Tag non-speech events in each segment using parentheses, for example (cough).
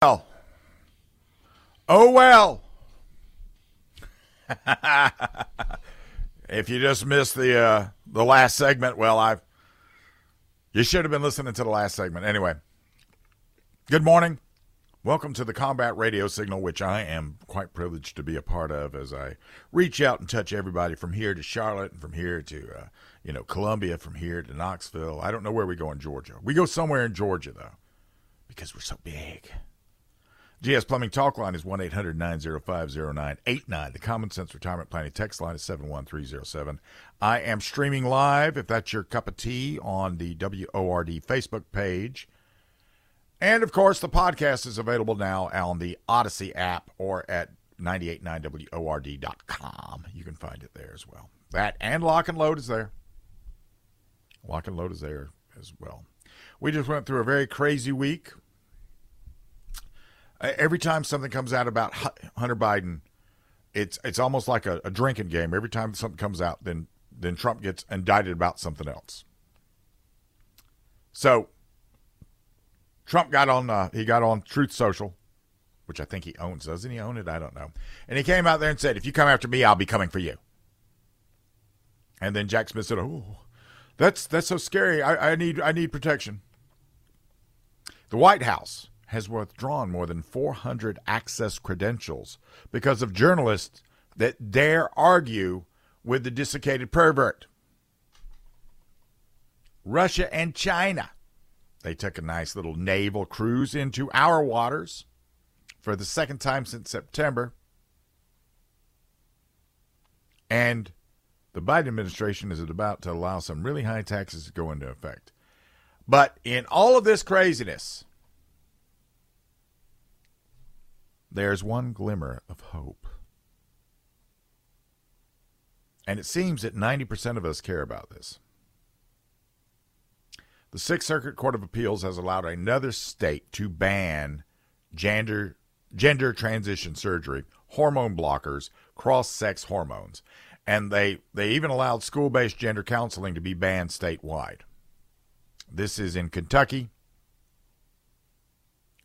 well. Oh well. if you just missed the uh, the last segment, well, I've you should have been listening to the last segment. Anyway, good morning. Welcome to the Combat Radio Signal, which I am quite privileged to be a part of as I reach out and touch everybody from here to Charlotte and from here to, uh, you know, Columbia, from here to Knoxville. I don't know where we go in Georgia. We go somewhere in Georgia, though, because we're so big. GS Plumbing Talk line is 1 800 905 0989. The Common Sense Retirement Planning text line is 71307. I am streaming live, if that's your cup of tea, on the WORD Facebook page. And of course, the podcast is available now on the Audacy app or at 989WORD.com. You can find it there as well. That and Lock and Load is there. Lock and Load is there as well. We just went through a very crazy week every time something comes out about Hunter Biden, it's it's almost like a, a, drinking game. Every time something comes out, then then Trump gets indicted about something else. So Trump got on uh, he got on Truth Social, which I think he owns. Doesn't he own it? I don't know. And he came out there and said, "If you come after me, I'll be coming for you." And then Jack Smith said, "Oh, that's that's so scary. I, I need I need protection." The White House has withdrawn more than 400 access credentials because of journalists that dare argue with the desiccated pervert. Russia and China. They took a nice little naval cruise into our waters for the second time since September. And the Biden administration is about to allow some really high taxes to go into effect. But in all of this craziness, there's one glimmer of hope. And it seems that 90% of us care about this. The Sixth Circuit Court of Appeals has allowed another state to ban gender, gender transition surgery, hormone blockers, cross sex hormones. And they, they even allowed school based gender counseling to be banned statewide. This is in Kentucky.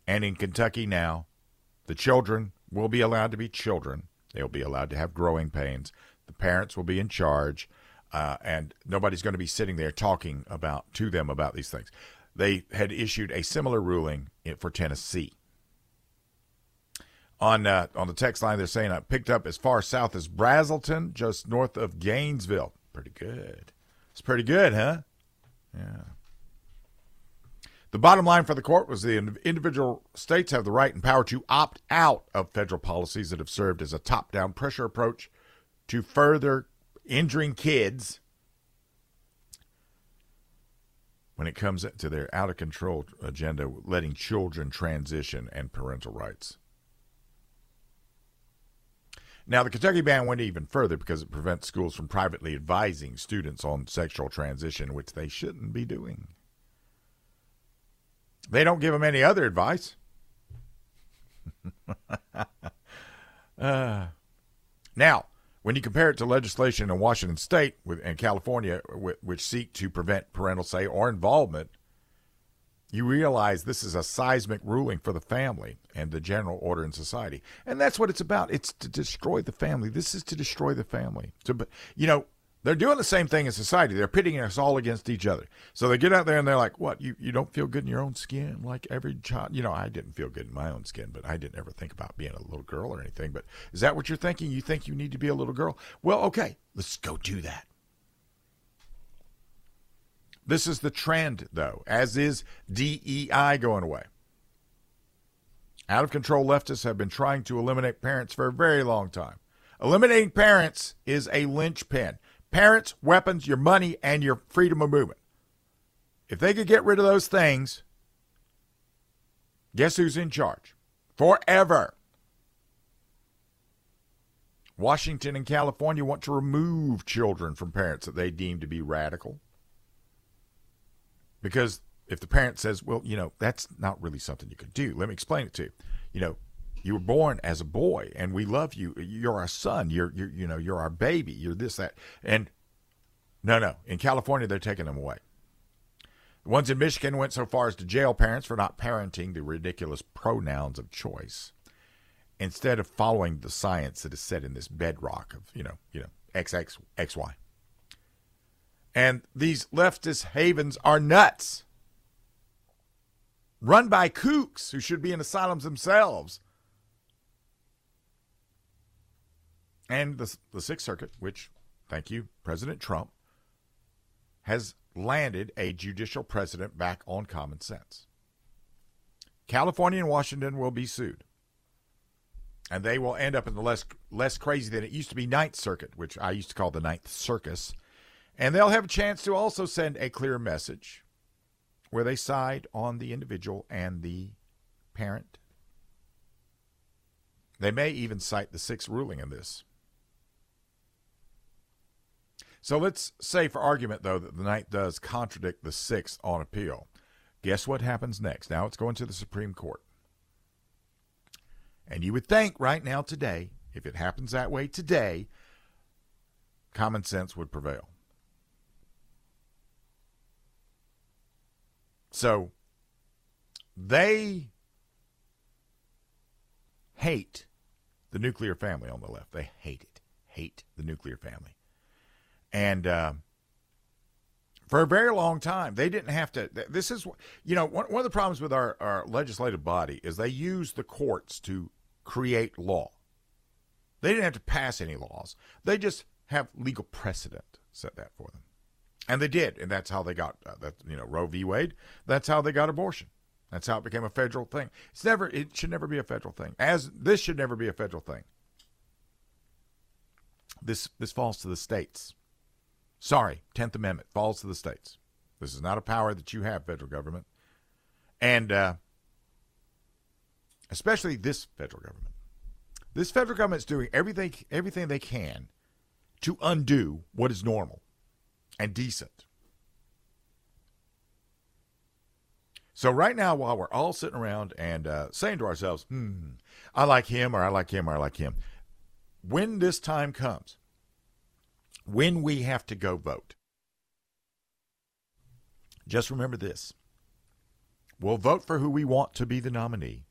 And in Kentucky now, the children will be allowed to be children. They'll be allowed to have growing pains. The parents will be in charge, uh, and nobody's going to be sitting there talking about to them about these things. They had issued a similar ruling for Tennessee. On uh, on the text line, they're saying I picked up as far south as Braselton, just north of Gainesville. Pretty good. It's pretty good, huh? Yeah. The bottom line for the court was the individual states have the right and power to opt out of federal policies that have served as a top down pressure approach to further injuring kids when it comes to their out of control agenda, letting children transition and parental rights. Now, the Kentucky ban went even further because it prevents schools from privately advising students on sexual transition, which they shouldn't be doing. They don't give them any other advice. (laughs) uh, now, when you compare it to legislation in Washington State and California, which seek to prevent parental say or involvement, you realize this is a seismic ruling for the family and the general order in society. And that's what it's about. It's to destroy the family. This is to destroy the family. To, you know, they're doing the same thing in society. They're pitting us all against each other. So they get out there and they're like, "What? You you don't feel good in your own skin like every child? You know, I didn't feel good in my own skin, but I didn't ever think about being a little girl or anything. But is that what you're thinking? You think you need to be a little girl? Well, okay, let's go do that. This is the trend, though, as is DEI going away. Out of control leftists have been trying to eliminate parents for a very long time. Eliminating parents is a linchpin parents, weapons, your money, and your freedom of movement. If they could get rid of those things, guess who's in charge? Forever. Washington and California want to remove children from parents that they deem to be radical. Because if the parent says, well, you know, that's not really something you could do, let me explain it to you. You know, you were born as a boy and we love you you're our son you're, you're you know you're our baby you're this that and no no in california they're taking them away The ones in Michigan went so far as to jail parents for not parenting the ridiculous pronouns of choice instead of following the science that is set in this bedrock of, you know, you know, XX, XY. And these leftist havens are nuts. Run by kooks who should be in asylums themselves. And the, the Sixth Circuit, which, thank you, President Trump, has landed a judicial precedent back on common sense. California and Washington will be sued. And they will end up in the less less crazy than it used to be Ninth Circuit, which I used to call the Ninth Circus. And they'll have a chance to also send a clear message where they side on the individual and the parent. They may even cite the sixth ruling in this. So let's say, for argument, though, that the ninth does contradict the sixth on appeal. Guess what happens next? Now it's going to the Supreme Court. And you would think right now, today, if it happens that way today, common sense would prevail. So they hate the nuclear family on the left. They hate it. Hate the nuclear family. And uh, for a very long time, they didn't have to. This is, you know, one, one of the problems with our, our legislative body is they use the courts to create law. They didn't have to pass any laws. They just have legal precedent set that for them. And they did, and that's how they got uh, that. You know, Roe v. Wade. That's how they got abortion. That's how it became a federal thing. It's never. It should never be a federal thing. As this should never be a federal thing. This this falls to the states. Sorry, 10th Amendment falls to the states. This is not a power that you have, federal government. And uh, especially this federal government. This federal government is doing everything, everything they can to undo what is normal and decent. So right now, while we're all sitting around and uh, saying to ourselves, "Hmm, I like him," or "I like him," or "I like him," when this time comes, when we have to go vote. Just remember this we'll vote for who we want to be the nominee.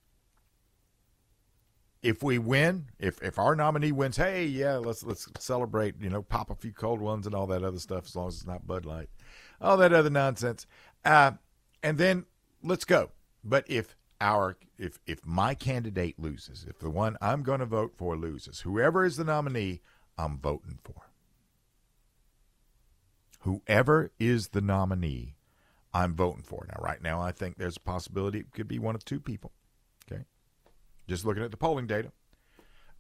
If we win, if if our nominee wins, hey, yeah, let's let's celebrate, you know, pop a few cold ones and all that other stuff, as long as it's not Bud Light, all that other nonsense, uh, and then let's go. But if our if if my candidate loses, if the one I'm going to vote for loses, whoever is the nominee, I'm voting for. Whoever is the nominee, I'm voting for. Now, right now, I think there's a possibility it could be one of two people. Okay. Just looking at the polling data.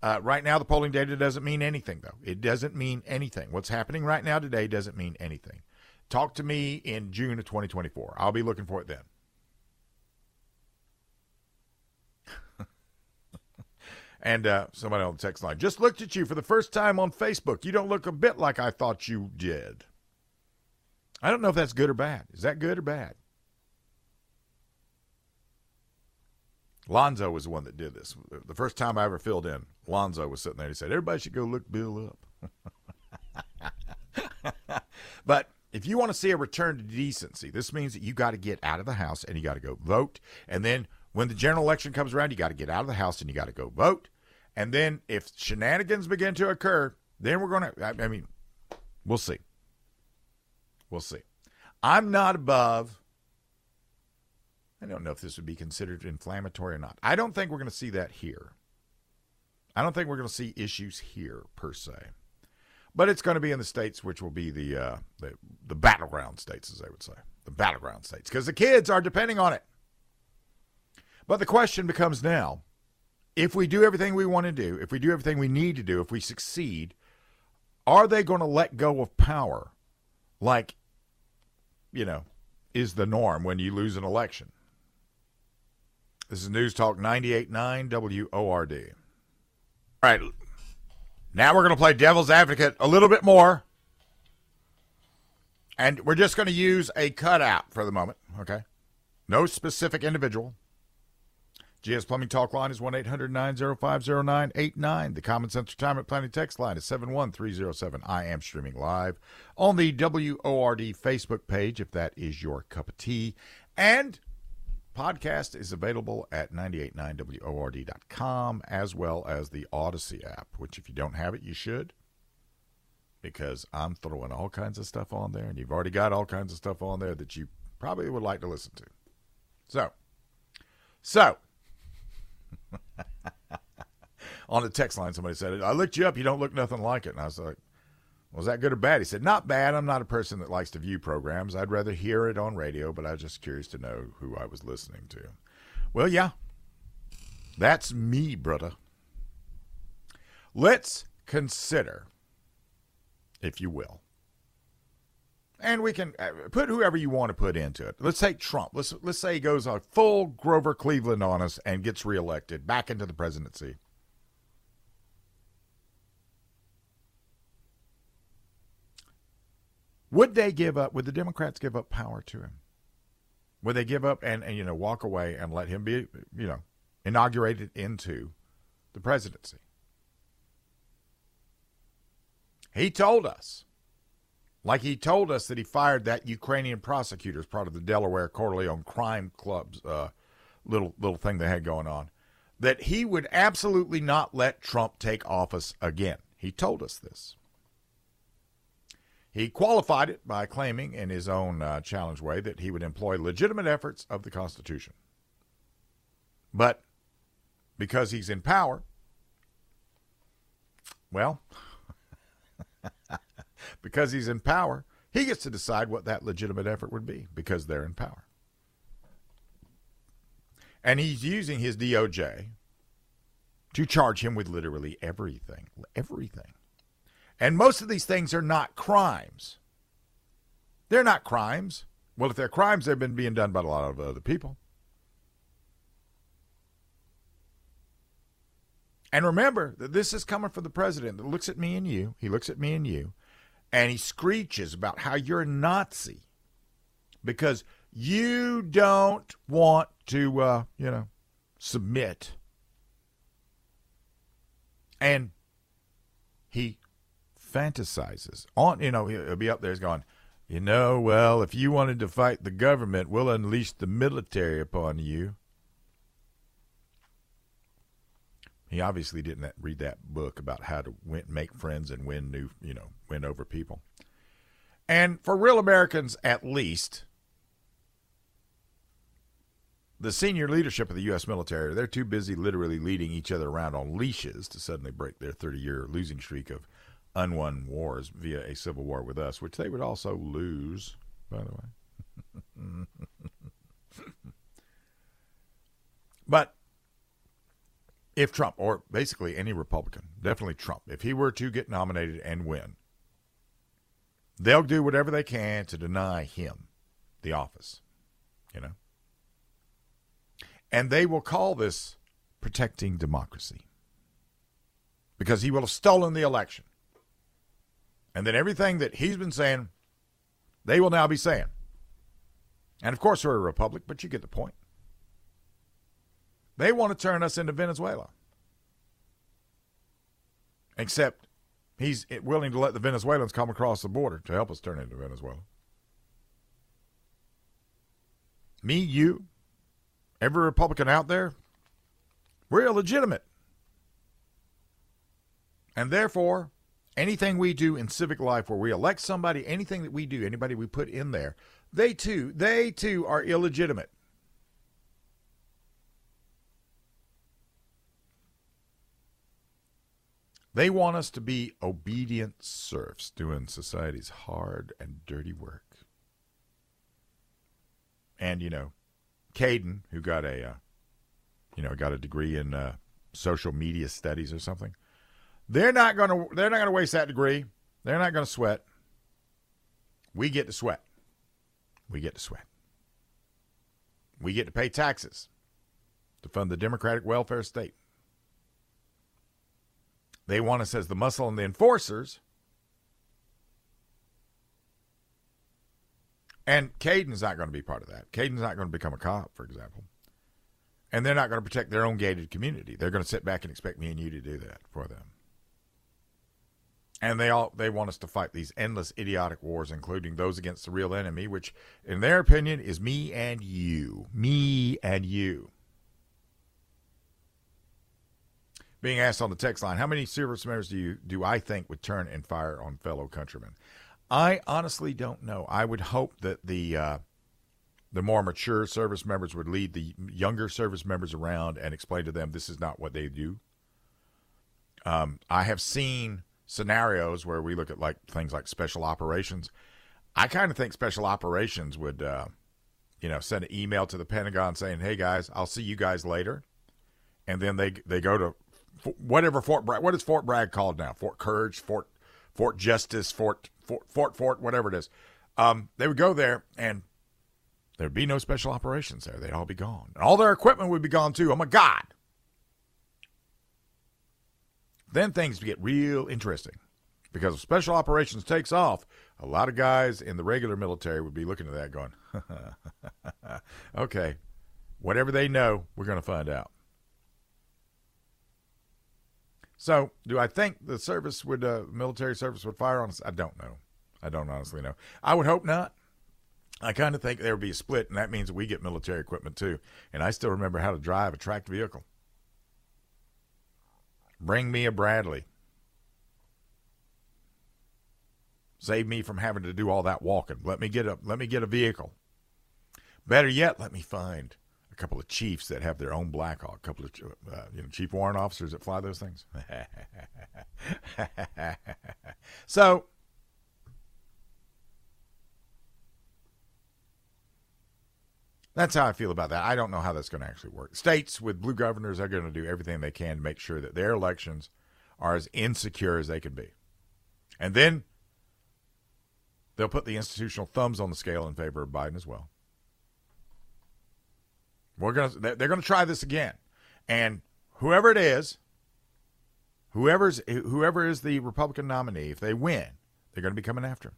Uh, right now, the polling data doesn't mean anything, though. It doesn't mean anything. What's happening right now today doesn't mean anything. Talk to me in June of 2024. I'll be looking for it then. (laughs) and uh, somebody on the text line just looked at you for the first time on Facebook. You don't look a bit like I thought you did. I don't know if that's good or bad. Is that good or bad? Lonzo was the one that did this. The first time I ever filled in, Lonzo was sitting there. And he said, Everybody should go look Bill up. (laughs) but if you want to see a return to decency, this means that you got to get out of the house and you got to go vote. And then when the general election comes around, you got to get out of the house and you got to go vote. And then if shenanigans begin to occur, then we're going to, I mean, we'll see. We'll see. I'm not above. I don't know if this would be considered inflammatory or not. I don't think we're going to see that here. I don't think we're going to see issues here per se. But it's going to be in the states, which will be the uh, the, the battleground states, as they would say, the battleground states, because the kids are depending on it. But the question becomes now: if we do everything we want to do, if we do everything we need to do, if we succeed, are they going to let go of power like you know, is the norm when you lose an election. This is News Talk 98.9 WORD. All right. Now we're going to play devil's advocate a little bit more. And we're just going to use a cutout for the moment, okay? No specific individual. GS Plumbing Talk line is 1 800 905 0989. The Common Sense Retirement Planning text line is 71307. I am streaming live on the WORD Facebook page if that is your cup of tea. And podcast is available at 989WORD.com as well as the Audacy app, which if you don't have it, you should because I'm throwing all kinds of stuff on there, and you've already got all kinds of stuff on there that you probably would like to listen to. So, so (laughs) on the text line, somebody said, I looked you up. You don't look nothing like it. And I was like, was that good or bad? He said, not bad. I'm not a person that likes to view programs. I'd rather hear it on radio, but I was just curious to know who I was listening to. Well, yeah, that's me, brother. Let's consider, if you will, and we can uh, put whoever you want to put into it. Let's take Trump. Let's let's say he goes a full Grover Cleveland on us and gets reelected back into the presidency. Would they give up? Would the Democrats give up power to him? Would they give up and, and you know walk away and let him be you know inaugurated into the presidency? He told us like he told us that he fired that Ukrainian prosecutor as part of the Delaware Corleone crime club's uh, little little thing they had going on, that he would absolutely not let Trump take office again. He told us this. He qualified it by claiming, in his own uh, challenge way, that he would employ legitimate efforts of the Constitution. But because he's in power, well, because he's in power, he gets to decide what that legitimate effort would be because they're in power. And he's using his DOJ to charge him with literally everything. Everything. And most of these things are not crimes. They're not crimes. Well, if they're crimes, they've been being done by a lot of other people. And remember that this is coming from the president that looks at me and you. He looks at me and you and he screeches about how you're a Nazi because you don't want to, uh, you know, submit. And he fantasizes on, you know, he'll be up there, he's going, you know, well, if you wanted to fight the government, we'll unleash the military upon you. He obviously didn't read that book about how to win, make friends and win new, you know, win over people. And for real Americans, at least, the senior leadership of the U.S. military, they're too busy literally leading each other around on leashes to suddenly break their 30 year losing streak of unwon wars via a civil war with us, which they would also lose, by the way. (laughs) but if Trump, or basically any Republican, definitely Trump, if he were to get nominated and win, they'll do whatever they can to deny him the office, you know? And they will call this protecting democracy because he will have stolen the election. And then everything that he's been saying, they will now be saying. And of course, we're a republic, but you get the point. They want to turn us into Venezuela. Except he's willing to let the Venezuelans come across the border to help us turn into Venezuela. Me, you, every Republican out there, we're illegitimate. And therefore, anything we do in civic life where we elect somebody, anything that we do, anybody we put in there, they too, they too are illegitimate. They want us to be obedient serfs doing society's hard and dirty work. And, you know, Caden, who got a, uh, you know, got a degree in uh, social media studies or something, they're not going to they're not going to waste that degree. They're not going to sweat. We get to sweat. We get to sweat. We get to pay taxes to fund the democratic welfare state. They want us as the muscle and the enforcers. And Caden's not going to be part of that. Caden's not going to become a cop, for example. And they're not going to protect their own gated community. They're going to sit back and expect me and you to do that for them. And they all they want us to fight these endless idiotic wars, including those against the real enemy, which, in their opinion, is me and you. Me and you. Being asked on the text line, how many service members do you do I think would turn and fire on fellow countrymen? I honestly don't know. I would hope that the uh, the more mature service members would lead the younger service members around and explain to them this is not what they do. Um, I have seen scenarios where we look at like things like special operations. I kind of think special operations would, uh, you know, send an email to the Pentagon saying, "Hey guys, I'll see you guys later," and then they they go to whatever Fort Bragg. What is Fort Bragg called now? Fort Courage, Fort Fort Justice, Fort Fort Fort, Fort whatever it is. Um, they would go there and there'd be no special operations there. They'd all be gone. And all their equipment would be gone too. Oh my God. Then things get real interesting. Because if special operations takes off, a lot of guys in the regular military would be looking at that going, (laughs) okay, whatever they know, we're going to find out. So, do I think the service would, uh, military service would fire on us? I don't know. I don't honestly know. I would hope not. I kind of think there would be a split, and that means we get military equipment too. And I still remember how to drive a tracked vehicle. Bring me a Bradley. Save me from having to do all that walking. Let me get a let me get a vehicle. Better yet, let me find a couple of chiefs that have their own Black Hawk. A couple of uh, you know chief warrant officers that fly those things. (laughs) so That's how I feel about that. I don't know how that's going to actually work. States with blue governors are going to do everything they can to make sure that their elections are as insecure as they can be. And then they'll put the institutional thumbs on the scale in favor of Biden as well. We're to they're going to try this again. And whoever it is, whoever's whoever is the Republican nominee, if they win, they're going to be coming after him.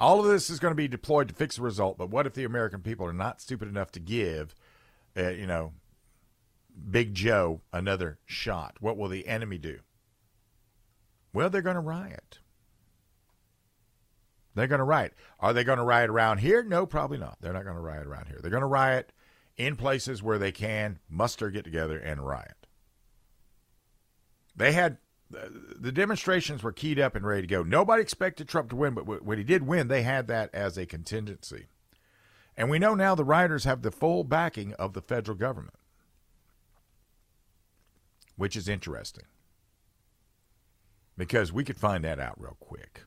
All of this is going to be deployed to fix the result, but what if the American people are not stupid enough to give, uh, you know, Big Joe another shot? What will the enemy do? Well, they're going to riot. They're going to riot. Are they going to riot around here? No, probably not. They're not going to riot around here. They're going to riot in places where they can muster, get together, and riot. They had uh, the demonstrations were keyed up and ready to go. Nobody expected Trump to win, but when he did win, they had that as a contingency. And we know now the rioters have the full backing of the federal government, which is interesting because we could find that out real quick.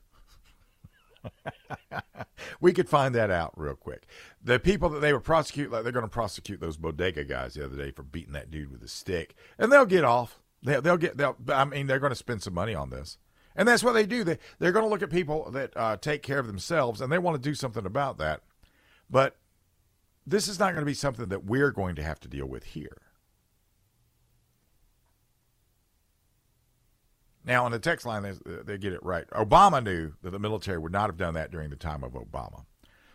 (laughs) we could find that out real quick. The people that they were prosecute, like they're going to prosecute those bodega guys the other day for beating that dude with a stick, and they'll get off. They, they'll get. They'll. I mean, they're going to spend some money on this, and that's what they do. They they're going to look at people that uh, take care of themselves, and they want to do something about that. But this is not going to be something that we're going to have to deal with here. Now, on the text line, they, they get it right. Obama knew that the military would not have done that during the time of Obama.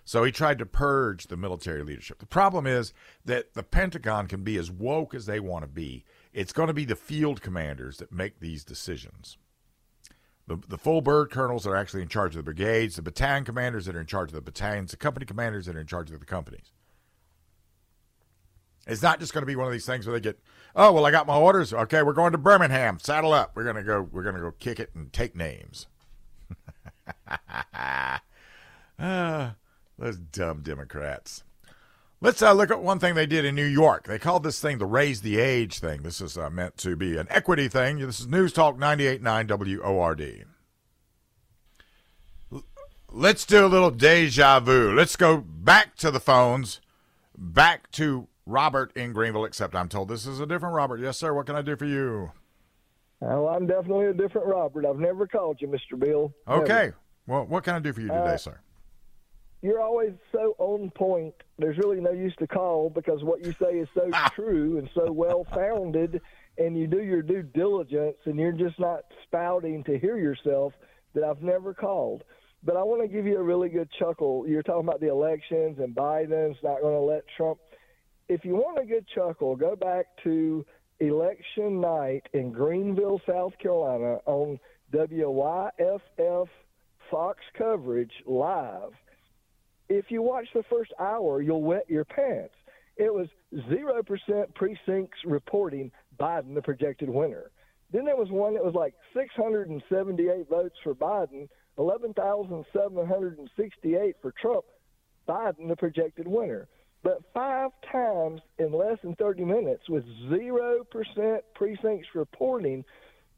So he tried to purge the military leadership. The problem is that the Pentagon can be as woke as they want to be it's going to be the field commanders that make these decisions. The, the full bird colonels that are actually in charge of the brigades, the battalion commanders that are in charge of the battalions, the company commanders that are in charge of the companies. It's not just going to be one of these things where they get, oh well, I got my orders. Okay, we're going to Birmingham. Saddle up. We're gonna go. We're gonna go kick it and take names. (laughs) ah, those dumb Democrats. Let's uh, look at one thing they did in New York. They called this thing the raise the age thing. This is uh, meant to be an equity thing. This is News Talk 98.9 WORD. Let's do a little deja vu. Let's go back to the phones, back to Robert in Greenville, except I'm told this is a different Robert. Yes, sir. What can I do for you? Well, I'm definitely a different Robert. I've never called you, Mr. Bill. Okay. Never. Well, what can I do for you today, uh, sir? you're always so on point. There's really no use to call because what you say is so (laughs) true and so well founded, and you do your due diligence, and you're just not spouting to hear yourself. That I've never called. But I want to give you a really good chuckle. You're talking about the elections and Biden's not going to let Trump. If you want a good chuckle, go back to election night in Greenville, South Carolina on WYFF Fox coverage live. If you watch the first hour, you'll wet your pants. It was 0% precincts reporting Biden the projected winner. Then there was one that was like 678 votes for Biden, 11,768 for Trump, Biden the projected winner. But five times in less than 30 minutes, with 0% precincts reporting,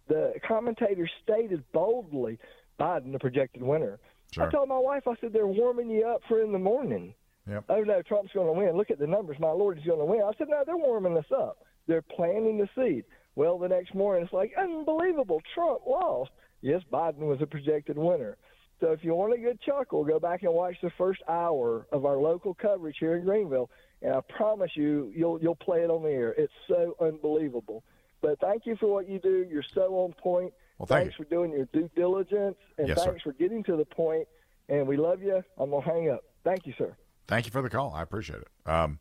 the commentator stated boldly Biden the projected winner. Sure. I told my wife, I said, they're warming you up for in the morning. Yep. Oh, no, Trump's going to win. Look at the numbers. My Lord, he's going to win. I said, no, they're warming us up. They're planting the seed. Well, the next morning, it's like, unbelievable. Trump lost. Yes, Biden was a projected winner. So if you want a good chuckle, go back and watch the first hour of our local coverage here in Greenville, and I promise you, you'll you'll play it on the air. It's so unbelievable. But thank you for what you do. You're so on point. Well, thank thanks you. for doing your due diligence, and Yes, sir. thanks for getting to the point. And we love you. I'm gonna hang up. Thank you, sir. Thank you for the call. I appreciate it. Um,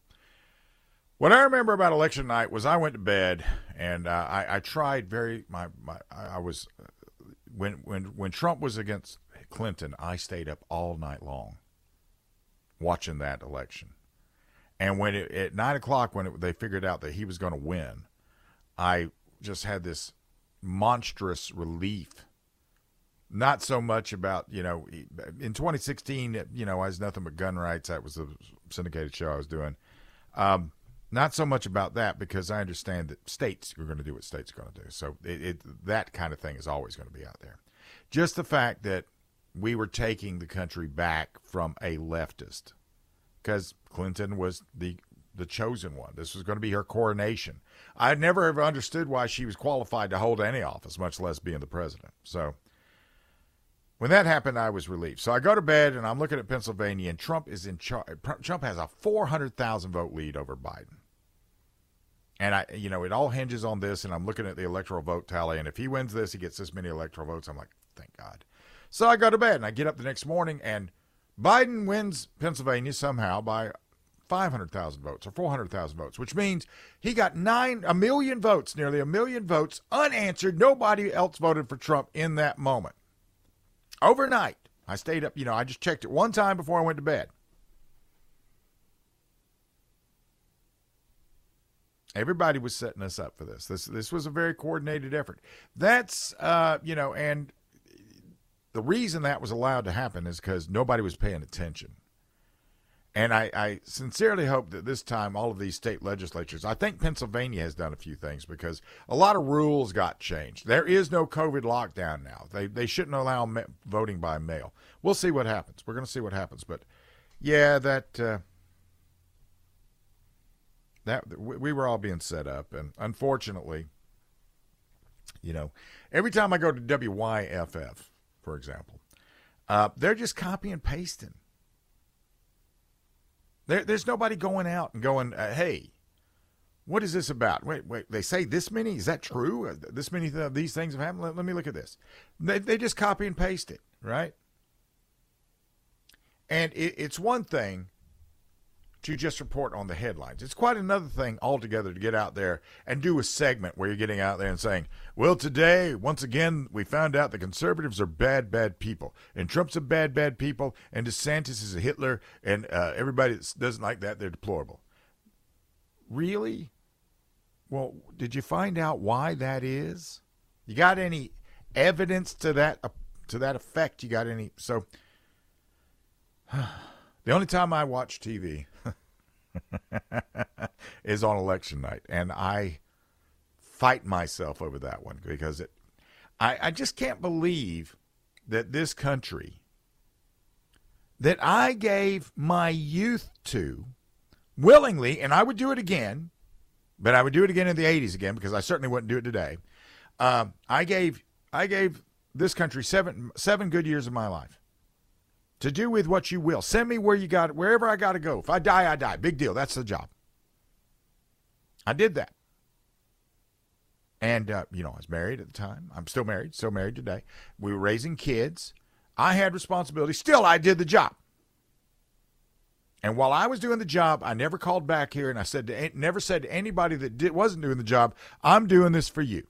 what I remember about election night was I went to bed and uh, I, I tried very my, my I I was uh, when when when Trump was against Clinton, I stayed up all night long watching that election. And when it, at nine o'clock, when it, they figured out that he was going to win, I just had this monstrous relief. Not so much about you know in 2016, you know, I was nothing but gun rights. That was the syndicated show I was doing. Um, not so much about that because I understand that states are going to do what states are going to do. So it, it that kind of thing is always going to be out there. Just the fact that we were taking the country back from a leftist because Clinton was the the chosen one. This was going to be her coronation. I never have understood why she was qualified to hold any office, much less being the president. So when that happened, I was relieved. So I go to bed and I'm looking at Pennsylvania, and Trump is in charge. Trump has a 400,000 vote lead over Biden. And I, you know, it all hinges on this. And I'm looking at the electoral vote tally, and if he wins this, he gets this many electoral votes. I'm like, thank God. So I go to bed and I get up the next morning, and Biden wins Pennsylvania somehow by 500,000 votes or 400,000 votes, which means he got nine, a million votes, nearly a million votes unanswered. Nobody else voted for Trump in that moment. Overnight, I stayed up, you know, I just checked it one time before I went to bed. Everybody was setting us up for this. This this was a very coordinated effort. That's uh, you know, and the reason that was allowed to happen is because nobody was paying attention. And I, I sincerely hope that this time all of these state legislatures, I think Pennsylvania has done a few things because a lot of rules got changed. There is no COVID lockdown now. They they shouldn't allow voting by mail. We'll see what happens. We're going to see what happens. But yeah, that uh, that we were all being set up, and unfortunately, you know, every time I go to WYFF, for example, uh, they're just copy and pasting. There, there's nobody going out and going, uh, "Hey, what is this about?" Wait, wait. They say this many. Is that true? Uh, This many of these things have happened. Let, let me look at this. They they just copy and paste it, right? And it, it's one thing to just report on the headlines. It's quite another thing altogether to get out there and do a segment where you're getting out there and saying, well, today, once again, we found out the conservatives are bad, bad people. And Trump's a bad, bad people. And DeSantis is a Hitler. And uh, everybody that doesn't like that, they're deplorable. Really? Well, did you find out why that is? You got any evidence to that uh, to that effect? You got any? So (sighs) the only time I watch TV (laughs) is on election night, and I fight myself over that one because it. I, I just can't believe that this country that I gave my youth to willingly, and I would do it again, but I would do it again in the '80s again because I certainly wouldn't do it today. Um, I gave I gave this country seven seven good years of my life to do with what you will. Send me where you got wherever I got to go. If I die, I die. Big deal. That's the job. I did that. And, uh, you know, I was married at the time. I'm still married, still married today. We were raising kids. I had responsibility. Still, I did the job. And while I was doing the job, I never called back here and I said to, never said to anybody that did, wasn't doing the job, I'm doing this for you.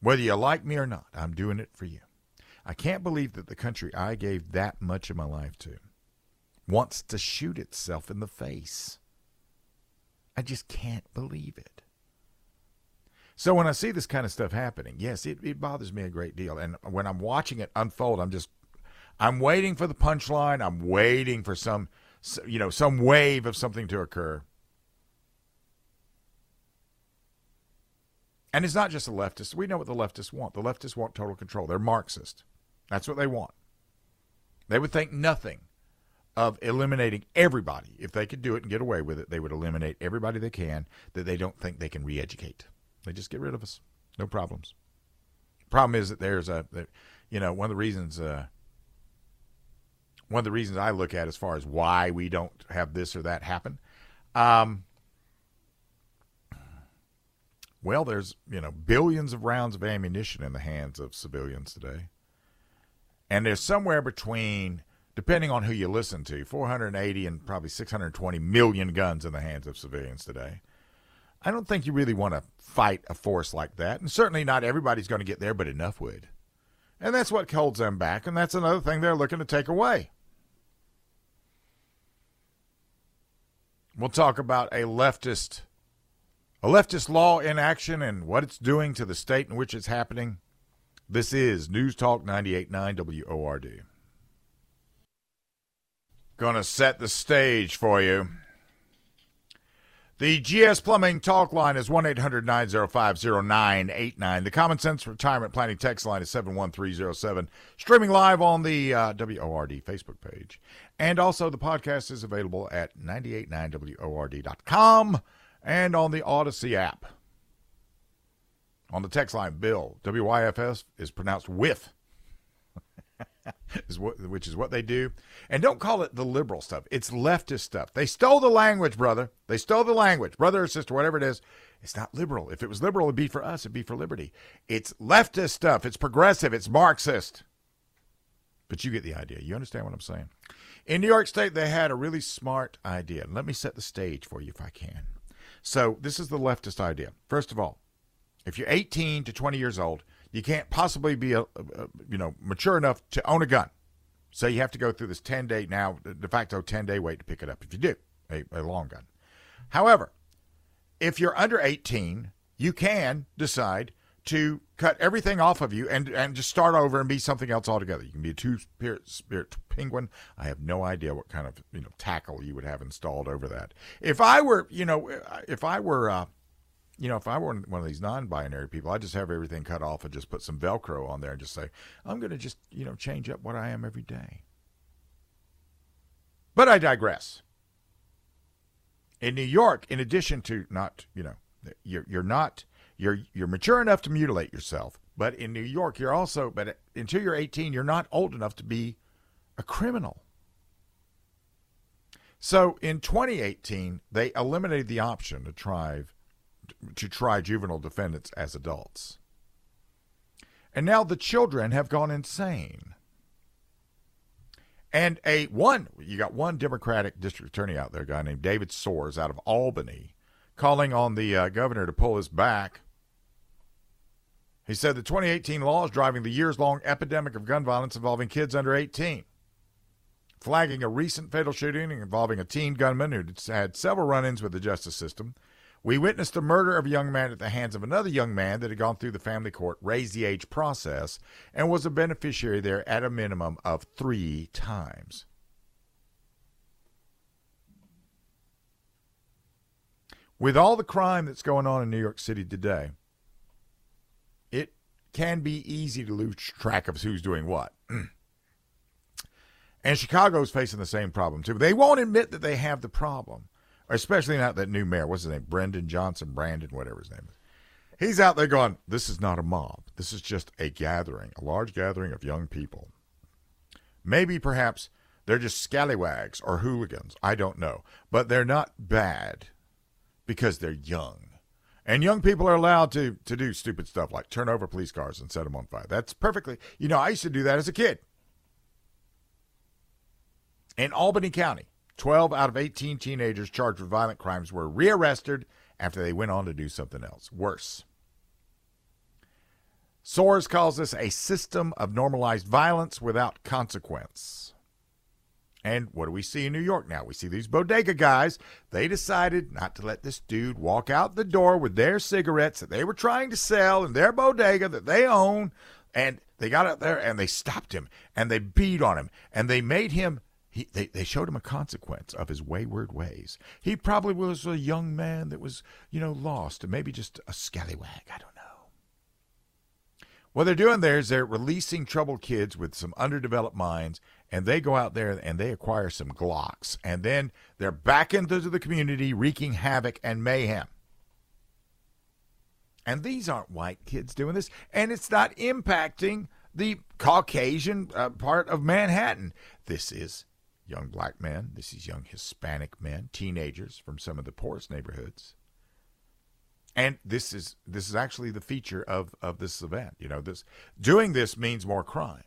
Whether you like me or not, I'm doing it for you. I can't believe that the country I gave that much of my life to wants to shoot itself in the face. I just can't believe it. So when I see this kind of stuff happening, yes, it, it bothers me a great deal. And when I'm watching it unfold, I'm just I'm waiting for the punchline. I'm waiting for some you know, some wave of something to occur. And it's not just the leftists. We know what the leftists want. The leftists want total control. They're Marxist. That's what they want. They would think nothing of eliminating everybody. If they could do it and get away with it, they would eliminate everybody they can that they don't think they can re educate. They just get rid of us. No problems. Problem is that there's a, you know, one of the reasons uh, one of the reasons I look at as far as why we don't have this or that happen. Um, well, there's you know billions of rounds of ammunition in the hands of civilians today, and there's somewhere between, depending on who you listen to, 480 and probably 620 million guns in the hands of civilians today. I don't think you really want to fight a force like that, and certainly not everybody's going to get there, but enough would. And that's what holds them back, and that's another thing they're looking to take away. We'll talk about a leftist a leftist law in action and what it's doing to the state in which it's happening. This is News Talk 98.9 WORD. To set the stage for you. The GS Plumbing talk line is 1 800 905 0989. The Common Sense Retirement Planning text line is 71307. Streaming live on the uh, WORD Facebook page. And also, the podcast is available at 989WORD.com and on the Audacy app. On the text line, Bill, WYFS is pronounced with. (laughs) which is what they do. And don't call it the liberal stuff. It's leftist stuff. They stole the language, brother. They stole the language, brother or sister, whatever it is. It's not liberal. If it was liberal, it'd be for us. It'd be for liberty. It's leftist stuff. It's progressive. It's Marxist. But you get the idea. You understand what I'm saying? In New York State, they had a really smart idea. Let me set the stage for you if I can. So, this is the leftist idea. First of all, if you're 18 to 20 years old, you can't possibly be a, a, you know mature enough to own a gun. So you have to go through this 10 day now de facto 10 day wait to pick it up if you do a, a long gun. However, if you're under 18, you can decide to cut everything off of you and and just start over and be something else altogether. You can be a two spirit spirit penguin. I have no idea what kind of you know tackle you would have installed over that. If I were you know if I were uh, you know, if I were one of these non-binary people, I'd just have everything cut off and just put some Velcro on there and just say, I'm going to just, you know, change up what I am every day. But I digress. In New York, in addition to not, you know, you're you're not you're you're mature enough to mutilate yourself, but in New York, you're also but until you're 18, you're not old enough to be a criminal. So in 2018, they eliminated the option to try to try juvenile defendants as adults. And now the children have gone insane. And a one, you got one Democratic district attorney out there, a guy named David Soares out of Albany, calling on the uh, governor to pull his back. He said the 2018 law is driving the years long epidemic of gun violence involving kids under 18, flagging a recent fatal shooting involving a teen gunman who had several run ins with the justice system we witnessed the murder of a young man at the hands of another young man that had gone through the family court raise the age process and was a beneficiary there at a minimum of three times. With all the crime that's going on in New York City today, it can be easy to lose track of who's doing what. (clears throat) and Chicago's facing the same problem, too. They won't admit that they have the problem especially not that new mayor. What's his name? Brendan Johnson, Brandon, whatever his name is. He's out there going, This is not a mob. This is just a gathering, a large gathering of young people. Maybe perhaps they're just scallywags or hooligans. I don't know. But they're not bad because they're young. And young people are allowed to, to do stupid stuff like turn over police cars and set them on fire. That's perfectly, you know, I used to do that as a kid. In Albany County, 12 out of 18 teenagers charged with violent crimes were rearrested after they went on to do something else worse. Soares calls this a system of normalized violence without consequence. And what do we see in New York now? We see these bodega guys. They decided not to let this dude walk out the door with their cigarettes that they were trying to sell in their bodega that they own. And they got out there and they stopped him and they beat on him and they made him. He, they, they showed him a consequence of his wayward ways. He probably was a young man that was, you know, lost and maybe just a scallywag. I don't know. What they're doing there is they're releasing troubled kids with some underdeveloped minds, and they go out there and they acquire some Glocks, and then they're back into the community wreaking havoc and mayhem. And these aren't white kids doing this, and it's not impacting the Caucasian uh, part of Manhattan. This is young black men, this is young Hispanic men, teenagers from some of the poorest neighborhoods. And this is this is actually the feature of of this event. You know this doing this means more crime.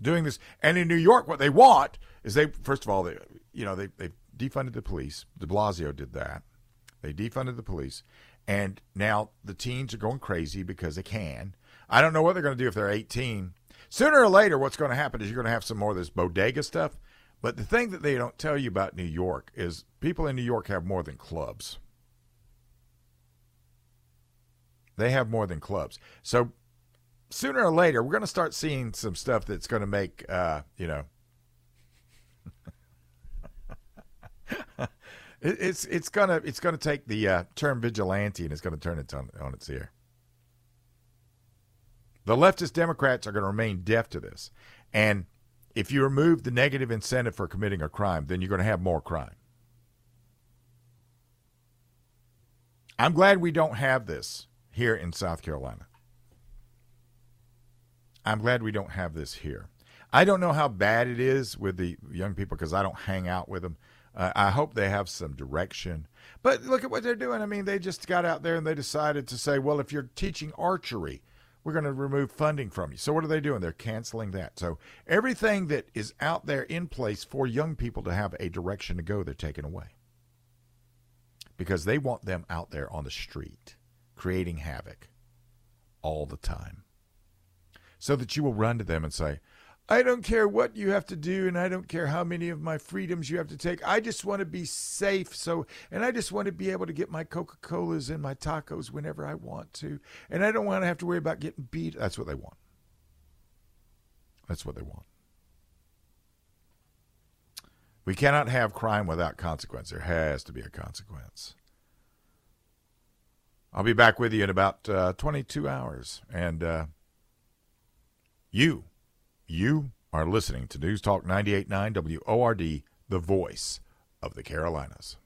Doing this and in new york what they want is they first of all they you know they they defunded the police. De blasio did that. They defunded the police. And now the teens are going crazy because they can. I don't know what they're going to do if they're 18 sooner or later what's going to happen is you're going to have some more of this bodega stuff but the thing that they don't tell you about new york is people in new york have more than clubs They have more than clubs. So sooner or later, we're going to start seeing some stuff that's going to make, uh, you know, (laughs) it's it's gonna it's gonna take the uh, term vigilante and it's going to turn it on, on its ear. The leftist Democrats are going to remain deaf to this, and if you remove the negative incentive for committing a crime, then you're going to have more crime. I'm glad we don't have this here in South Carolina. I'm glad we don't have this here. I don't know how bad it is with the young people because I don't hang out with them. Uh, I hope they have some direction. But look at what they're doing. I mean, they just got out there and they decided to say, well, if you're teaching archery, we're going to remove funding from you. So what are they doing? They're canceling that. So everything that is out there in place for young people to have a direction to go, they're taking away because they want them out there on the street creating havoc all the time. So that you will run to them and say, I don't care what you have to do and I don't care how many of my freedoms you have to take. I just want to be safe. So, and I just want to be able to get my Coca Colas and my tacos whenever I want to. And I don't want to have to worry about getting beat. That's what they want. That's what they want. We cannot have crime without consequence. There has to be a consequence. I'll be back with you in about uh, 22 hours. And uh, you, you are listening to News Talk 98.9 WORD, the voice of the Carolinas.